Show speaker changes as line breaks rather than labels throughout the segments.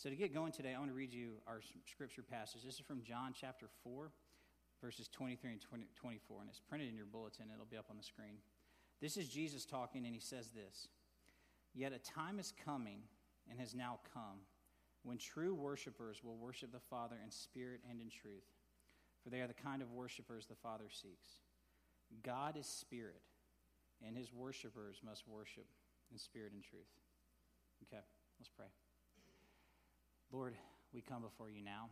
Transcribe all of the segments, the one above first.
So, to get going today, I want to read you our scripture passage. This is from John chapter 4, verses 23 and 20, 24, and it's printed in your bulletin. It'll be up on the screen. This is Jesus talking, and he says this Yet a time is coming and has now come when true worshipers will worship the Father in spirit and in truth, for they are the kind of worshipers the Father seeks. God is spirit, and his worshipers must worship in spirit and truth. Okay, let's pray. Lord, we come before you now.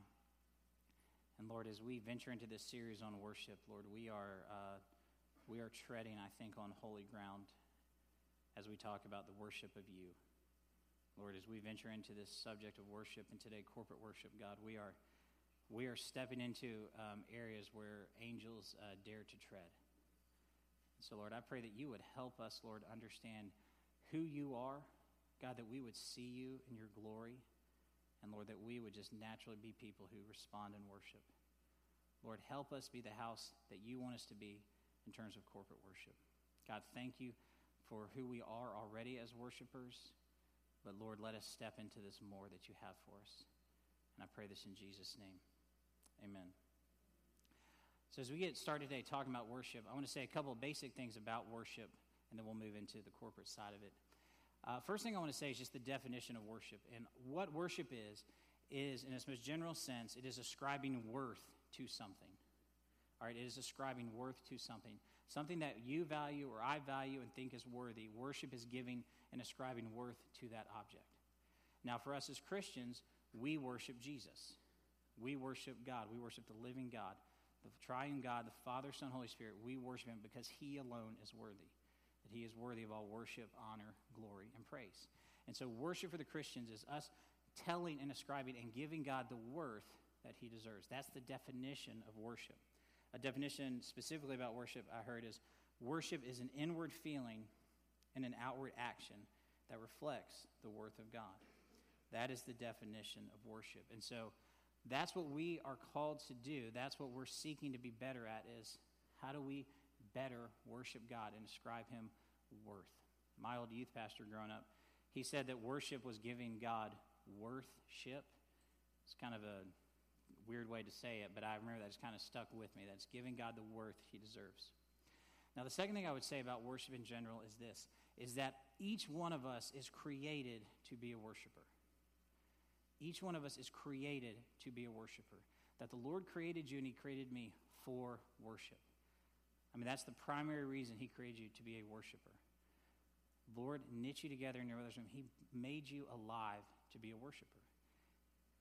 And Lord, as we venture into this series on worship, Lord, we are, uh, we are treading, I think, on holy ground as we talk about the worship of you. Lord, as we venture into this subject of worship and today corporate worship, God, we are, we are stepping into um, areas where angels uh, dare to tread. So, Lord, I pray that you would help us, Lord, understand who you are, God, that we would see you in your glory and Lord, that we would just naturally be people who respond in worship. Lord, help us be the house that you want us to be in terms of corporate worship. God, thank you for who we are already as worshipers. But Lord, let us step into this more that you have for us. And I pray this in Jesus' name. Amen. So, as we get started today talking about worship, I want to say a couple of basic things about worship, and then we'll move into the corporate side of it. Uh, first thing I want to say is just the definition of worship. And what worship is, is in its most general sense, it is ascribing worth to something. All right, it is ascribing worth to something. Something that you value or I value and think is worthy. Worship is giving and ascribing worth to that object. Now, for us as Christians, we worship Jesus. We worship God. We worship the living God, the triune God, the Father, Son, Holy Spirit. We worship Him because He alone is worthy that he is worthy of all worship, honor, glory, and praise. And so, worship for the Christians is us telling and ascribing and giving God the worth that he deserves. That's the definition of worship. A definition specifically about worship I heard is worship is an inward feeling and an outward action that reflects the worth of God. That is the definition of worship. And so that's what we are called to do. That's what we're seeking to be better at is how do we better worship God and ascribe Him worth. My old youth pastor growing up, he said that worship was giving God worthship. It's kind of a weird way to say it, but I remember that it's kind of stuck with me. That's giving God the worth He deserves. Now, the second thing I would say about worship in general is this is that each one of us is created to be a worshiper. Each one of us is created to be a worshiper. That the Lord created you and He created me for worship. I mean, that's the primary reason He created you to be a worshiper. Lord knit you together in your mother's womb. He made you alive to be a worshiper.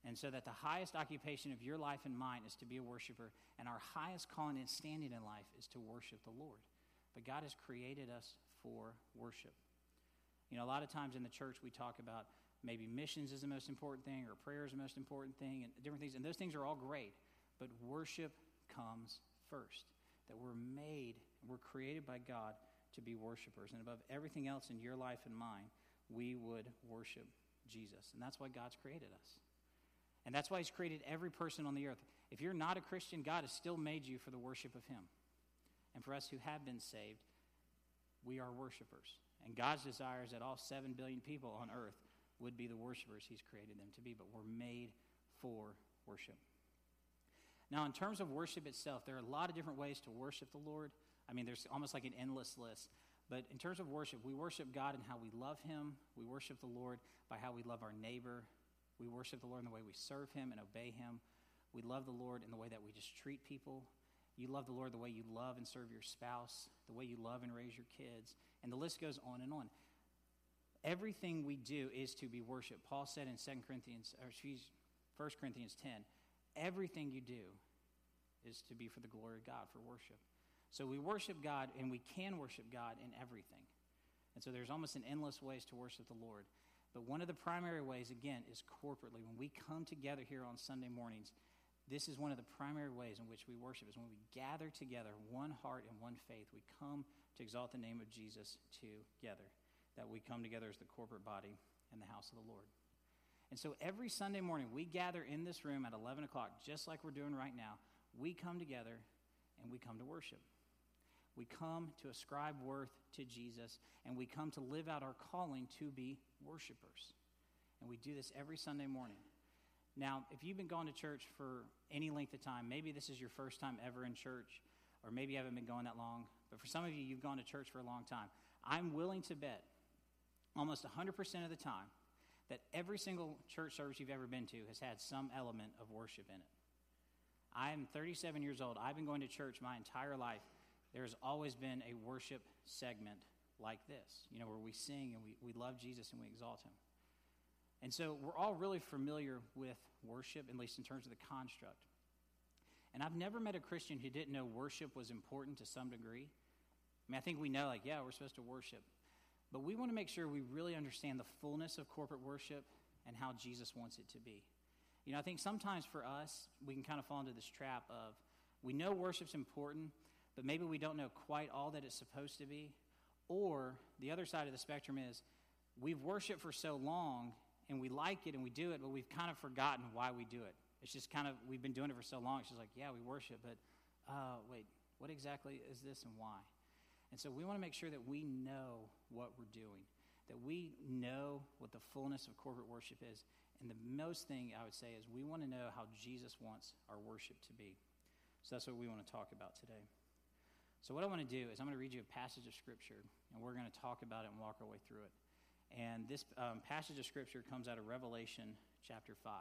And so that the highest occupation of your life and mine is to be a worshiper, and our highest calling and standing in life is to worship the Lord. But God has created us for worship. You know, a lot of times in the church we talk about maybe missions is the most important thing or prayer is the most important thing and different things, and those things are all great, but worship comes first that we're made, we're created by God to be worshipers. And above everything else in your life and mine, we would worship Jesus. And that's why God's created us. And that's why He's created every person on the earth. If you're not a Christian, God has still made you for the worship of Him. And for us who have been saved, we are worshipers. And God's desire is that all 7 billion people on earth would be the worshipers He's created them to be. But we're made for worship. Now, in terms of worship itself, there are a lot of different ways to worship the Lord. I mean, there's almost like an endless list. But in terms of worship, we worship God in how we love Him. We worship the Lord by how we love our neighbor. We worship the Lord in the way we serve Him and obey Him. We love the Lord in the way that we just treat people. You love the Lord the way you love and serve your spouse, the way you love and raise your kids. And the list goes on and on. Everything we do is to be worshiped. Paul said in 2 Corinthians, or excuse, 1 Corinthians 10, everything you do is to be for the glory of God, for worship. So we worship God, and we can worship God in everything. And so there's almost an endless ways to worship the Lord. But one of the primary ways, again, is corporately. When we come together here on Sunday mornings, this is one of the primary ways in which we worship, is when we gather together, one heart and one faith. We come to exalt the name of Jesus together. That we come together as the corporate body in the house of the Lord. And so every Sunday morning, we gather in this room at 11 o'clock, just like we're doing right now. We come together and we come to worship. We come to ascribe worth to Jesus, and we come to live out our calling to be worshipers. And we do this every Sunday morning. Now, if you've been going to church for any length of time, maybe this is your first time ever in church, or maybe you haven't been going that long, but for some of you, you've gone to church for a long time. I'm willing to bet almost 100% of the time that every single church service you've ever been to has had some element of worship in it. I am 37 years old. I've been going to church my entire life. There's always been a worship segment like this, you know, where we sing and we, we love Jesus and we exalt him. And so we're all really familiar with worship, at least in terms of the construct. And I've never met a Christian who didn't know worship was important to some degree. I mean, I think we know, like, yeah, we're supposed to worship. But we want to make sure we really understand the fullness of corporate worship and how Jesus wants it to be. You know, I think sometimes for us, we can kind of fall into this trap of we know worship's important, but maybe we don't know quite all that it's supposed to be. Or the other side of the spectrum is we've worshiped for so long and we like it and we do it, but we've kind of forgotten why we do it. It's just kind of, we've been doing it for so long. It's just like, yeah, we worship, but uh, wait, what exactly is this and why? And so we want to make sure that we know what we're doing, that we know what the fullness of corporate worship is. And the most thing I would say is we want to know how Jesus wants our worship to be. So that's what we want to talk about today. So, what I want to do is I'm going to read you a passage of Scripture, and we're going to talk about it and walk our way through it. And this um, passage of Scripture comes out of Revelation chapter 5.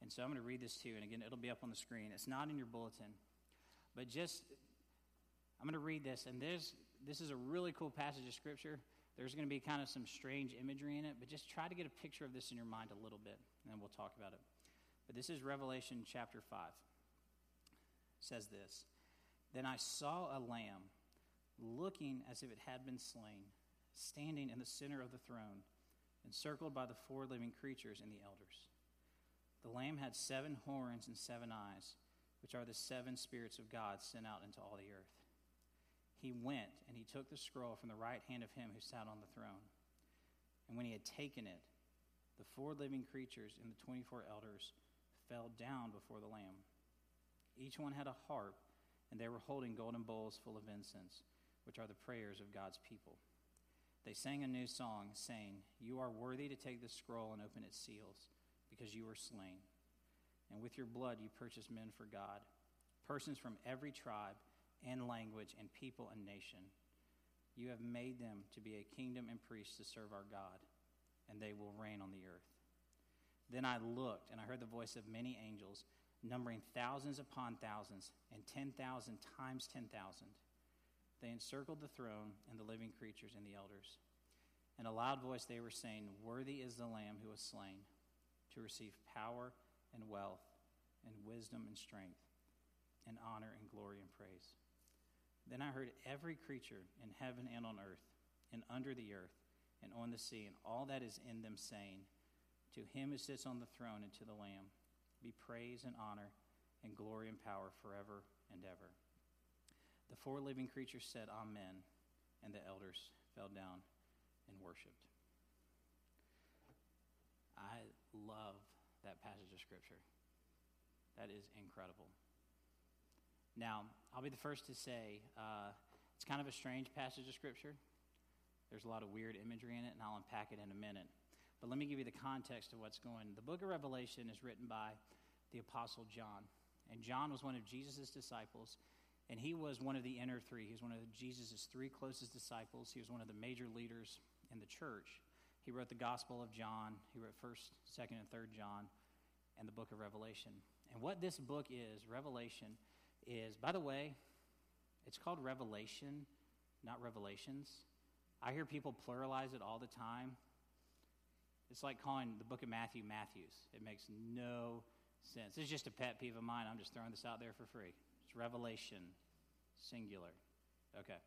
And so I'm going to read this to you. And again, it'll be up on the screen. It's not in your bulletin. But just, I'm going to read this. And this, this is a really cool passage of Scripture. There's going to be kind of some strange imagery in it. But just try to get a picture of this in your mind a little bit. And then we'll talk about it. But this is Revelation chapter 5. It says this Then I saw a lamb looking as if it had been slain standing in the center of the throne, encircled by the four living creatures and the elders. The Lamb had seven horns and seven eyes, which are the seven spirits of God sent out into all the earth. He went and he took the scroll from the right hand of him who sat on the throne. And when he had taken it, the four living creatures and the 24 elders fell down before the Lamb. Each one had a harp, and they were holding golden bowls full of incense, which are the prayers of God's people. They sang a new song, saying, You are worthy to take the scroll and open its seals, because you were slain. And with your blood you purchased men for God, persons from every tribe and language and people and nation. You have made them to be a kingdom and priests to serve our God, and they will reign on the earth. Then I looked, and I heard the voice of many angels, numbering thousands upon thousands, and 10,000 times 10,000 they encircled the throne and the living creatures and the elders. In a loud voice, they were saying, Worthy is the Lamb who was slain to receive power and wealth and wisdom and strength and honor and glory and praise. Then I heard every creature in heaven and on earth and under the earth and on the sea and all that is in them saying, To him who sits on the throne and to the Lamb be praise and honor and glory and power forever and ever. The four living creatures said, Amen, and the elders fell down and worshiped. I love that passage of Scripture. That is incredible. Now, I'll be the first to say uh, it's kind of a strange passage of Scripture. There's a lot of weird imagery in it, and I'll unpack it in a minute. But let me give you the context of what's going. The book of Revelation is written by the Apostle John. And John was one of Jesus' disciples. And he was one of the inner three. He was one of Jesus' three closest disciples. He was one of the major leaders in the church. He wrote the Gospel of John. He wrote 1st, 2nd, and 3rd John and the book of Revelation. And what this book is, Revelation, is, by the way, it's called Revelation, not Revelations. I hear people pluralize it all the time. It's like calling the book of Matthew Matthews. It makes no sense. It's just a pet peeve of mine. I'm just throwing this out there for free. It's Revelation, singular. Okay.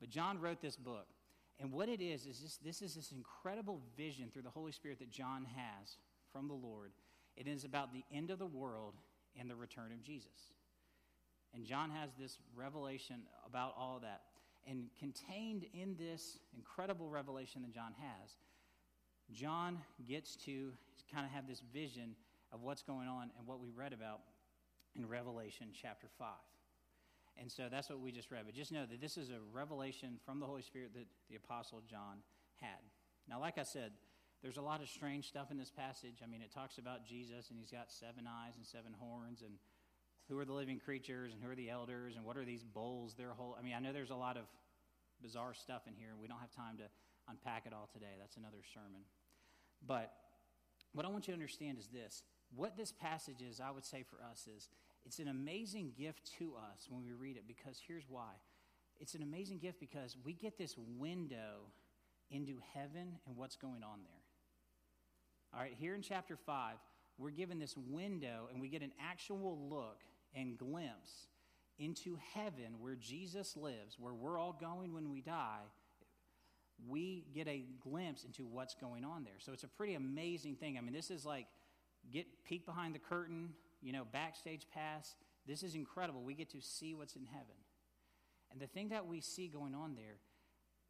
But John wrote this book. And what it is, is this, this is this incredible vision through the Holy Spirit that John has from the Lord. It is about the end of the world and the return of Jesus. And John has this revelation about all that. And contained in this incredible revelation that John has, John gets to kind of have this vision of what's going on and what we read about in Revelation chapter 5. And so that's what we just read. But just know that this is a revelation from the Holy Spirit that the Apostle John had. Now, like I said, there's a lot of strange stuff in this passage. I mean, it talks about Jesus, and he's got seven eyes and seven horns, and who are the living creatures, and who are the elders, and what are these bowls? Their whole. I mean, I know there's a lot of bizarre stuff in here, and we don't have time to unpack it all today. That's another sermon. But what I want you to understand is this what this passage is, I would say for us, is it's an amazing gift to us when we read it because here's why. It's an amazing gift because we get this window into heaven and what's going on there. All right, here in chapter 5, we're given this window and we get an actual look and glimpse into heaven where Jesus lives, where we're all going when we die. We get a glimpse into what's going on there. So it's a pretty amazing thing. I mean, this is like get peek behind the curtain, you know, backstage pass. This is incredible. We get to see what's in heaven. And the thing that we see going on there,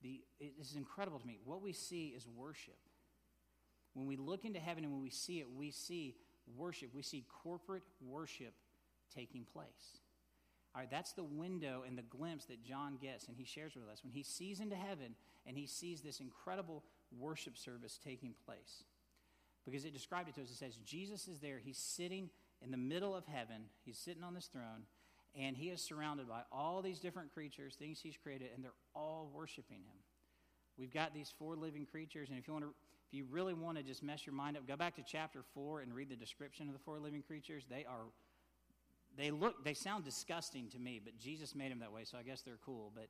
the, it, this is incredible to me. What we see is worship. When we look into heaven and when we see it, we see worship. We see corporate worship taking place. All right, that's the window and the glimpse that John gets and he shares with us when he sees into heaven and he sees this incredible worship service taking place. Because it described it to us. It says, Jesus is there. He's sitting in the middle of heaven. He's sitting on this throne and he is surrounded by all these different creatures, things he's created, and they're all worshiping him. We've got these four living creatures, and if you want to if you really want to just mess your mind up, go back to chapter 4 and read the description of the four living creatures. They are they look they sound disgusting to me, but Jesus made them that way, so I guess they're cool, but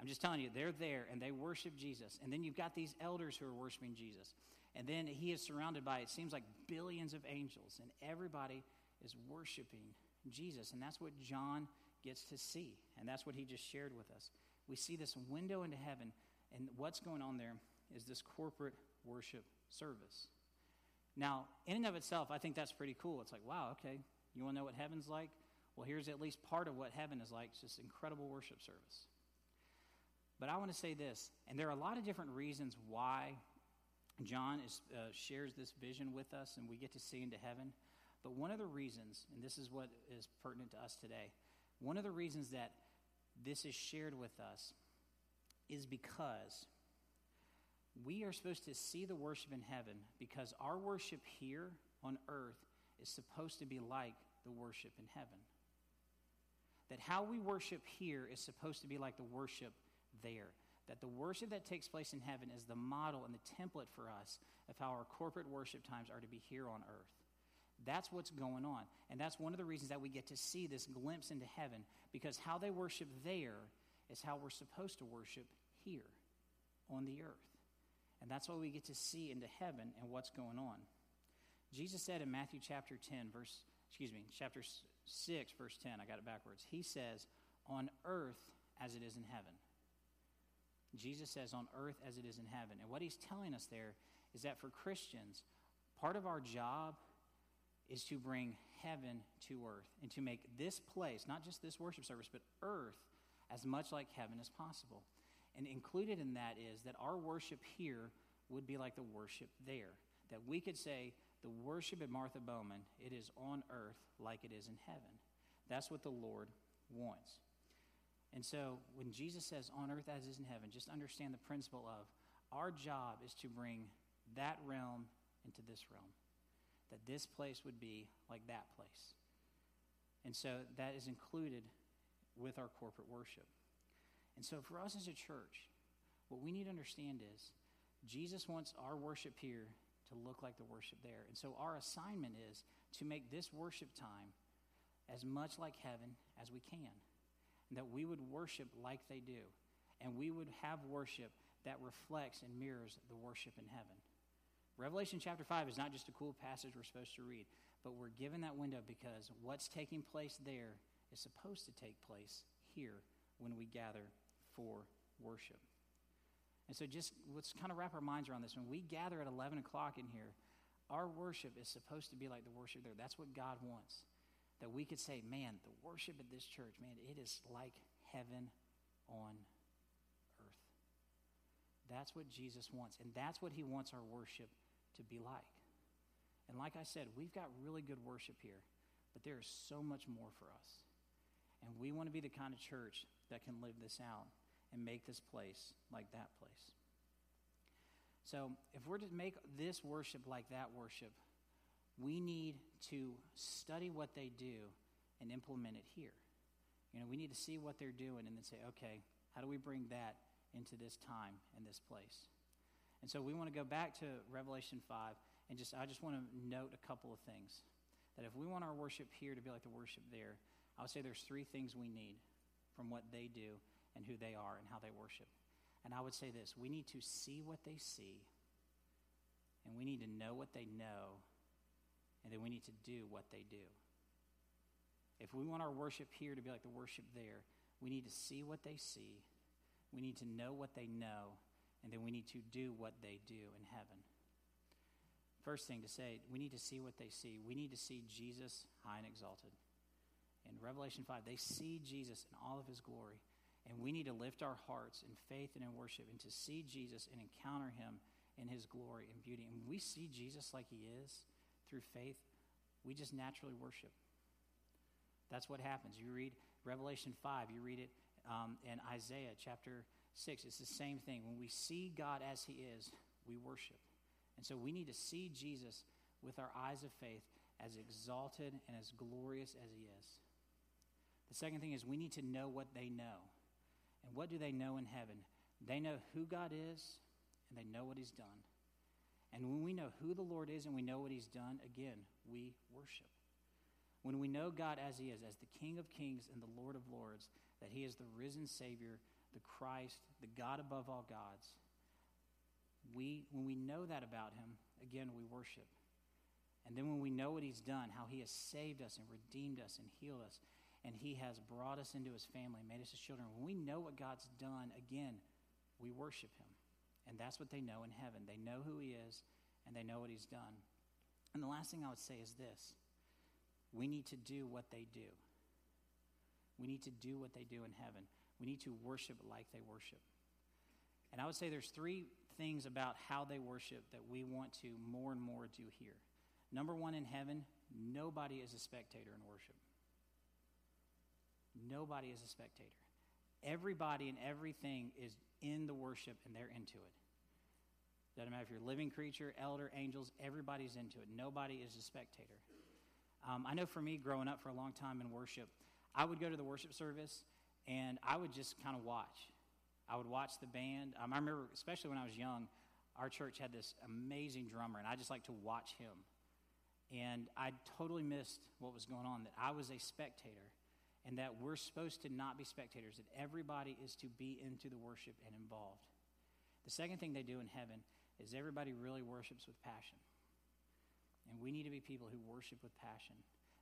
I'm just telling you, they're there and they worship Jesus. And then you've got these elders who are worshiping Jesus. And then he is surrounded by, it seems like billions of angels, and everybody is worshiping Jesus. And that's what John gets to see. And that's what he just shared with us. We see this window into heaven, and what's going on there is this corporate worship service. Now, in and of itself, I think that's pretty cool. It's like, wow, okay, you want to know what heaven's like? Well, here's at least part of what heaven is like. It's just incredible worship service. But I want to say this, and there are a lot of different reasons why John is, uh, shares this vision with us and we get to see into heaven. But one of the reasons, and this is what is pertinent to us today, one of the reasons that this is shared with us is because we are supposed to see the worship in heaven because our worship here on earth is supposed to be like the worship in heaven. That how we worship here is supposed to be like the worship there. That the worship that takes place in heaven is the model and the template for us of how our corporate worship times are to be here on earth. That's what's going on. And that's one of the reasons that we get to see this glimpse into heaven, because how they worship there is how we're supposed to worship here on the earth. And that's why we get to see into heaven and what's going on. Jesus said in Matthew chapter 10, verse, excuse me, chapter 6, verse 10, I got it backwards. He says, on earth as it is in heaven. Jesus says, on earth as it is in heaven. And what he's telling us there is that for Christians, part of our job is to bring heaven to earth and to make this place, not just this worship service, but earth, as much like heaven as possible. And included in that is that our worship here would be like the worship there. That we could say, the worship at Martha Bowman, it is on earth like it is in heaven. That's what the Lord wants. And so when Jesus says on earth as is in heaven, just understand the principle of our job is to bring that realm into this realm that this place would be like that place. And so that is included with our corporate worship. And so for us as a church, what we need to understand is Jesus wants our worship here to look like the worship there. And so our assignment is to make this worship time as much like heaven as we can. And that we would worship like they do. And we would have worship that reflects and mirrors the worship in heaven. Revelation chapter 5 is not just a cool passage we're supposed to read, but we're given that window because what's taking place there is supposed to take place here when we gather for worship. And so, just let's kind of wrap our minds around this. When we gather at 11 o'clock in here, our worship is supposed to be like the worship there. That's what God wants. That we could say, man, the worship at this church, man, it is like heaven on earth. That's what Jesus wants. And that's what he wants our worship to be like. And like I said, we've got really good worship here, but there is so much more for us. And we want to be the kind of church that can live this out and make this place like that place. So, if we're to make this worship like that worship, we need to study what they do and implement it here. You know, we need to see what they're doing and then say, okay, how do we bring that into this time and this place? And so we want to go back to Revelation 5 and just I just want to note a couple of things. That if we want our worship here to be like the worship there, I would say there's three things we need from what they do and who they are and how they worship. And I would say this we need to see what they see, and we need to know what they know, and then we need to do what they do. If we want our worship here to be like the worship there, we need to see what they see, we need to know what they know, and then we need to do what they do in heaven. First thing to say, we need to see what they see. We need to see Jesus high and exalted. In Revelation 5, they see Jesus in all of his glory. And we need to lift our hearts in faith and in worship and to see Jesus and encounter him in his glory and beauty. And we see Jesus like he is through faith, we just naturally worship. That's what happens. You read Revelation 5, you read it um, in Isaiah chapter 6. It's the same thing. When we see God as he is, we worship. And so we need to see Jesus with our eyes of faith as exalted and as glorious as he is. The second thing is we need to know what they know. And what do they know in heaven? They know who God is and they know what He's done. And when we know who the Lord is and we know what He's done, again, we worship. When we know God as He is, as the King of Kings and the Lord of Lords, that He is the risen Savior, the Christ, the God above all gods, we, when we know that about Him, again, we worship. And then when we know what He's done, how He has saved us and redeemed us and healed us, and He has brought us into His family, made us His children. When we know what God's done, again, we worship Him. And that's what they know in heaven. They know who He is, and they know what He's done. And the last thing I would say is this we need to do what they do. We need to do what they do in heaven. We need to worship like they worship. And I would say there's three things about how they worship that we want to more and more do here. Number one, in heaven, nobody is a spectator in worship. Nobody is a spectator. Everybody and everything is in the worship and they're into it. Doesn't matter if you're a living creature, elder, angels, everybody's into it. Nobody is a spectator. Um, I know for me, growing up for a long time in worship, I would go to the worship service and I would just kind of watch. I would watch the band. Um, I remember, especially when I was young, our church had this amazing drummer, and I just like to watch him. And I totally missed what was going on, that I was a spectator and that we're supposed to not be spectators, that everybody is to be into the worship and involved. The second thing they do in heaven is everybody really worships with passion. And we need to be people who worship with passion,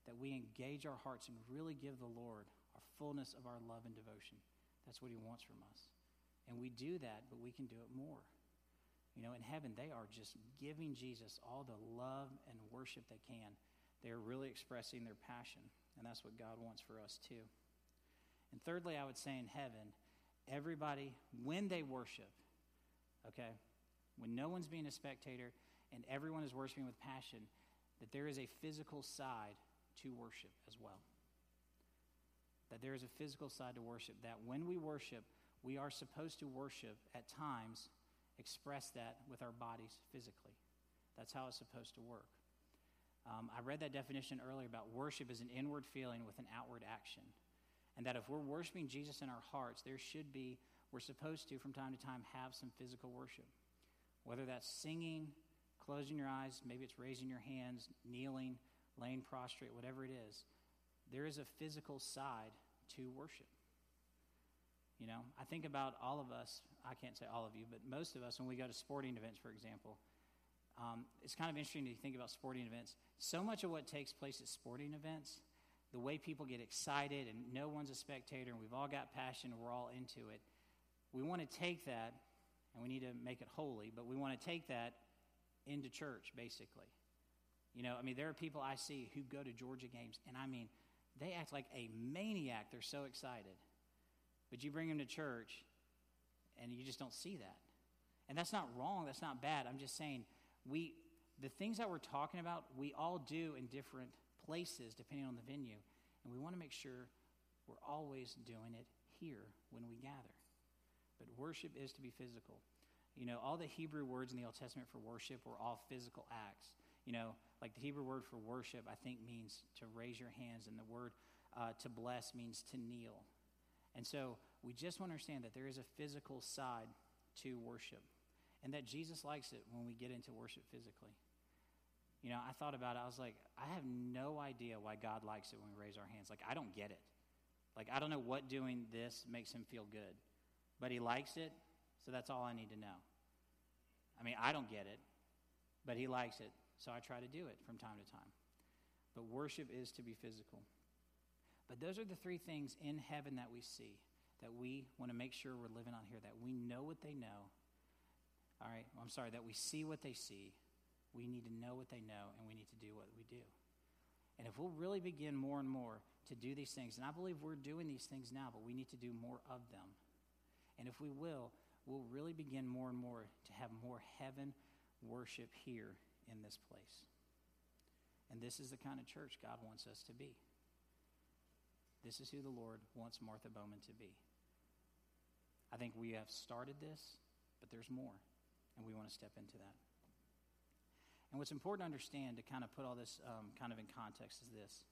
that we engage our hearts and really give the Lord our fullness of our love and devotion. That's what He wants from us. And we do that, but we can do it more. You know, in heaven, they are just giving Jesus all the love and worship they can. They are really expressing their passion. And that's what God wants for us too. And thirdly, I would say in heaven, everybody, when they worship, okay, when no one's being a spectator and everyone is worshiping with passion, that there is a physical side to worship as well. That there is a physical side to worship. That when we worship, we are supposed to worship at times, express that with our bodies physically. That's how it's supposed to work. Um, I read that definition earlier about worship as an inward feeling with an outward action. And that if we're worshiping Jesus in our hearts, there should be, we're supposed to, from time to time, have some physical worship. Whether that's singing, closing your eyes, maybe it's raising your hands, kneeling, laying prostrate, whatever it is, there is a physical side to worship. You know, I think about all of us, I can't say all of you, but most of us, when we go to sporting events, for example, um, it's kind of interesting to think about sporting events. So much of what takes place at sporting events, the way people get excited and no one's a spectator and we've all got passion and we're all into it, we want to take that and we need to make it holy, but we want to take that into church, basically. You know, I mean, there are people I see who go to Georgia games, and I mean, they act like a maniac. They're so excited. But you bring them to church, and you just don't see that. And that's not wrong. That's not bad. I'm just saying we the things that we're talking about, we all do in different places depending on the venue. And we want to make sure we're always doing it here when we gather. But worship is to be physical. You know, all the Hebrew words in the Old Testament for worship were all physical acts. You know, like the Hebrew word for worship, I think means to raise your hands, and the word uh, to bless means to kneel. And so we just want to understand that there is a physical side to worship, and that Jesus likes it when we get into worship physically. You know, I thought about it. I was like, I have no idea why God likes it when we raise our hands. Like, I don't get it. Like, I don't know what doing this makes him feel good, but he likes it, so that's all I need to know. I mean, I don't get it, but he likes it, so I try to do it from time to time. But worship is to be physical. But those are the three things in heaven that we see, that we want to make sure we're living on here, that we know what they know. All right, well, I'm sorry, that we see what they see, we need to know what they know, and we need to do what we do. And if we'll really begin more and more to do these things, and I believe we're doing these things now, but we need to do more of them. And if we will, we'll really begin more and more to have more heaven worship here in this place. And this is the kind of church God wants us to be. This is who the Lord wants Martha Bowman to be. I think we have started this, but there's more, and we want to step into that. And what's important to understand to kind of put all this um, kind of in context is this.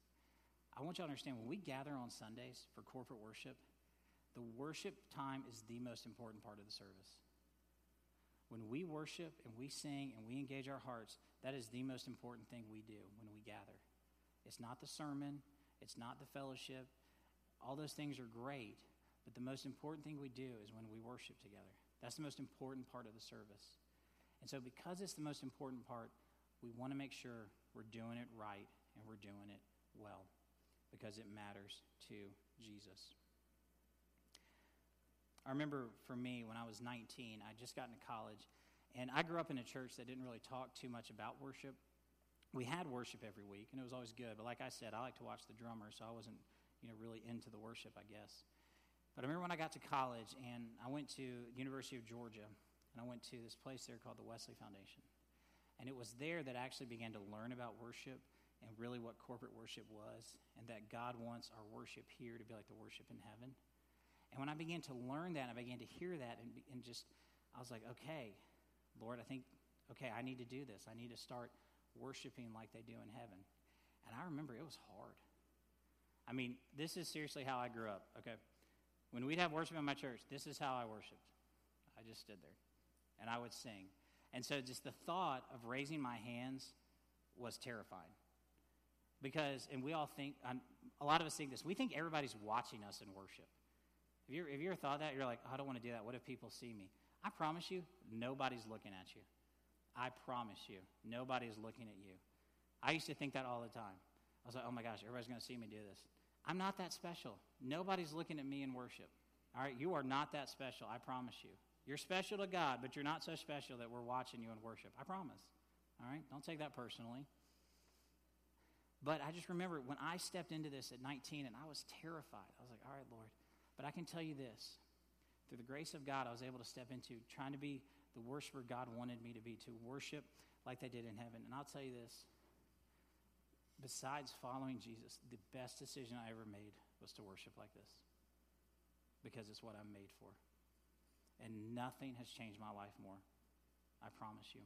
I want you to understand when we gather on Sundays for corporate worship, the worship time is the most important part of the service. When we worship and we sing and we engage our hearts, that is the most important thing we do when we gather. It's not the sermon, it's not the fellowship. All those things are great, but the most important thing we do is when we worship together. That's the most important part of the service. And so, because it's the most important part, we want to make sure we're doing it right and we're doing it well because it matters to Jesus. I remember for me when I was 19, I just got into college, and I grew up in a church that didn't really talk too much about worship. We had worship every week, and it was always good. But like I said, I like to watch the drummer, so I wasn't, you know, really into the worship, I guess. But I remember when I got to college, and I went to University of Georgia, and I went to this place there called the Wesley Foundation. And it was there that I actually began to learn about worship and really what corporate worship was, and that God wants our worship here to be like the worship in heaven. And when I began to learn that, I began to hear that, and, and just, I was like, okay, Lord, I think, okay, I need to do this. I need to start worshiping like they do in heaven. And I remember it was hard. I mean, this is seriously how I grew up, okay? When we'd have worship in my church, this is how I worshiped. I just stood there, and I would sing. And so just the thought of raising my hands was terrifying. Because, and we all think, a lot of us think this, we think everybody's watching us in worship. Have you, have you ever thought that? You're like, oh, I don't want to do that. What if people see me? I promise you, nobody's looking at you. I promise you, nobody's looking at you. I used to think that all the time. I was like, oh my gosh, everybody's going to see me do this. I'm not that special. Nobody's looking at me in worship. All right, you are not that special, I promise you. You're special to God, but you're not so special that we're watching you in worship. I promise. All right? Don't take that personally. But I just remember when I stepped into this at 19 and I was terrified. I was like, all right, Lord. But I can tell you this through the grace of God, I was able to step into trying to be the worshiper God wanted me to be, to worship like they did in heaven. And I'll tell you this besides following Jesus, the best decision I ever made was to worship like this because it's what I'm made for. And nothing has changed my life more. I promise you.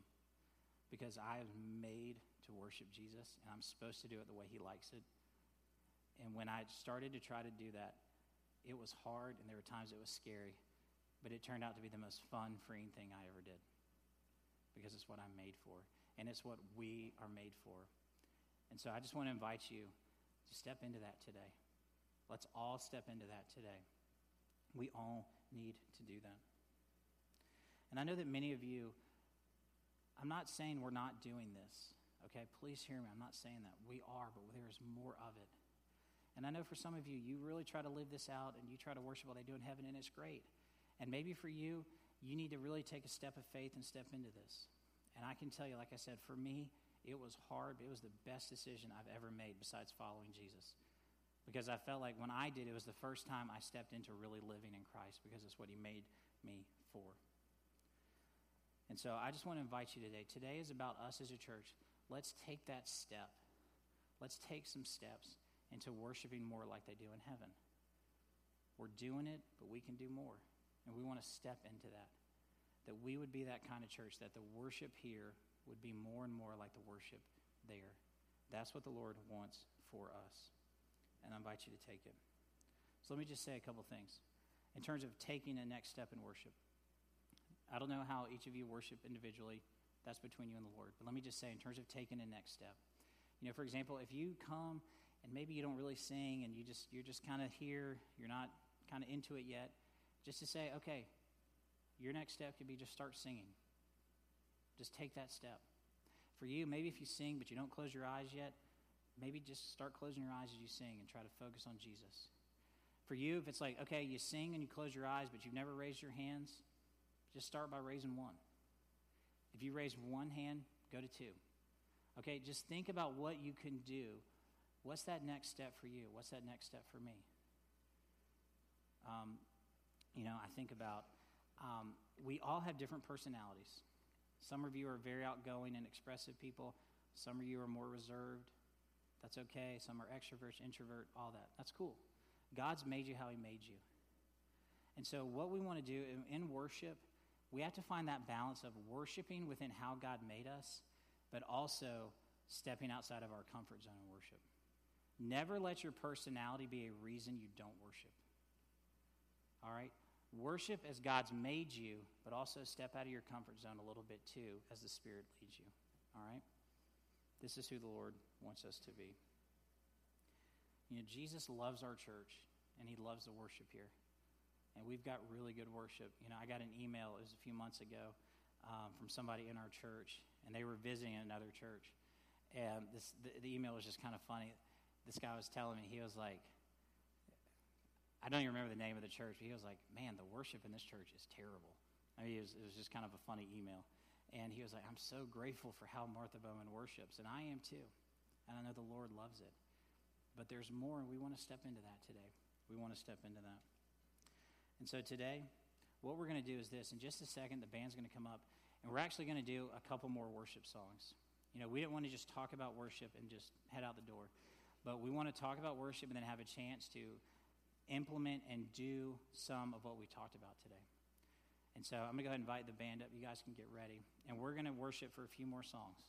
Because I am made to worship Jesus, and I'm supposed to do it the way He likes it. And when I started to try to do that, it was hard, and there were times it was scary, but it turned out to be the most fun, freeing thing I ever did. Because it's what I'm made for, and it's what we are made for. And so I just want to invite you to step into that today. Let's all step into that today. We all need to do that. And I know that many of you, I'm not saying we're not doing this, okay? Please hear me. I'm not saying that. We are, but there is more of it. And I know for some of you, you really try to live this out and you try to worship what they do in heaven, and it's great. And maybe for you, you need to really take a step of faith and step into this. And I can tell you, like I said, for me, it was hard, but it was the best decision I've ever made besides following Jesus. Because I felt like when I did, it was the first time I stepped into really living in Christ because it's what He made me for. And so I just want to invite you today. Today is about us as a church. Let's take that step. Let's take some steps into worshiping more like they do in heaven. We're doing it, but we can do more. And we want to step into that. that we would be that kind of church, that the worship here would be more and more like the worship there. That's what the Lord wants for us. And I invite you to take it. So let me just say a couple things in terms of taking a next step in worship. I don't know how each of you worship individually. That's between you and the Lord. But let me just say, in terms of taking a next step, you know, for example, if you come and maybe you don't really sing and you just you're just kind of here, you're not kind of into it yet, just to say, okay, your next step could be just start singing. Just take that step. For you, maybe if you sing but you don't close your eyes yet, maybe just start closing your eyes as you sing and try to focus on Jesus. For you, if it's like, okay, you sing and you close your eyes but you've never raised your hands, just start by raising one. If you raise one hand, go to two. Okay, just think about what you can do. What's that next step for you? What's that next step for me? Um, you know, I think about um, we all have different personalities. Some of you are very outgoing and expressive people. Some of you are more reserved. That's okay. Some are extroverts, introvert, all that. That's cool. God's made you how He made you. And so, what we want to do in, in worship, we have to find that balance of worshiping within how God made us, but also stepping outside of our comfort zone in worship. Never let your personality be a reason you don't worship. All right? Worship as God's made you, but also step out of your comfort zone a little bit too as the Spirit leads you. All right? This is who the Lord wants us to be. You know, Jesus loves our church, and He loves the worship here. And we've got really good worship. You know, I got an email, it was a few months ago, um, from somebody in our church, and they were visiting another church. And this, the, the email was just kind of funny. This guy was telling me, he was like, I don't even remember the name of the church, but he was like, man, the worship in this church is terrible. I mean, it was, it was just kind of a funny email. And he was like, I'm so grateful for how Martha Bowman worships, and I am too. And I know the Lord loves it. But there's more, and we want to step into that today. We want to step into that. And so today, what we're going to do is this. In just a second, the band's going to come up, and we're actually going to do a couple more worship songs. You know, we didn't want to just talk about worship and just head out the door, but we want to talk about worship and then have a chance to implement and do some of what we talked about today. And so I'm going to go ahead and invite the band up. You guys can get ready. And we're going to worship for a few more songs,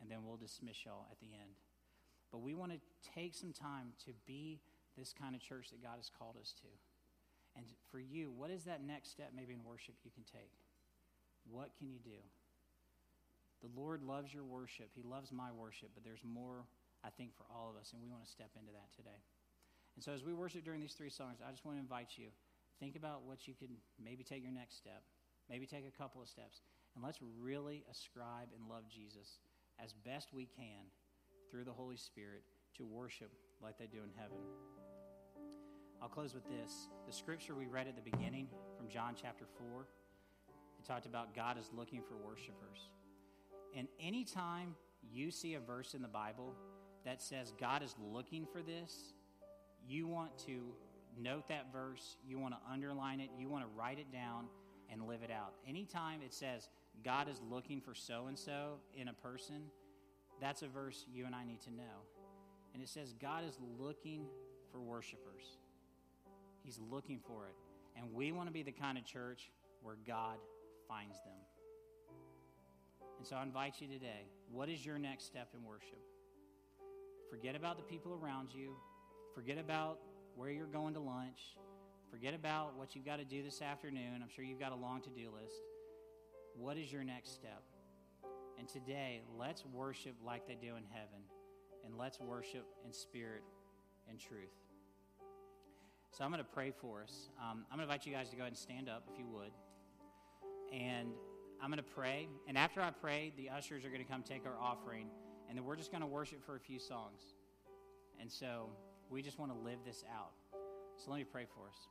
and then we'll dismiss y'all at the end. But we want to take some time to be this kind of church that God has called us to. And for you, what is that next step maybe in worship you can take? What can you do? The Lord loves your worship. He loves my worship, but there's more, I think, for all of us, and we want to step into that today. And so as we worship during these three songs, I just want to invite you, think about what you can maybe take your next step, maybe take a couple of steps, and let's really ascribe and love Jesus as best we can through the Holy Spirit to worship like they do in heaven. I'll close with this. The scripture we read at the beginning from John chapter 4, it talked about God is looking for worshipers. And anytime you see a verse in the Bible that says God is looking for this, you want to note that verse, you want to underline it, you want to write it down and live it out. Anytime it says God is looking for so and so in a person, that's a verse you and I need to know. And it says God is looking for worshipers. He's looking for it. And we want to be the kind of church where God finds them. And so I invite you today what is your next step in worship? Forget about the people around you, forget about where you're going to lunch, forget about what you've got to do this afternoon. I'm sure you've got a long to do list. What is your next step? And today, let's worship like they do in heaven, and let's worship in spirit and truth. So I'm going to pray for us. Um, I'm going to invite you guys to go ahead and stand up if you would. And I'm going to pray. And after I pray, the ushers are going to come take our offering. And then we're just going to worship for a few songs. And so we just want to live this out. So let me pray for us.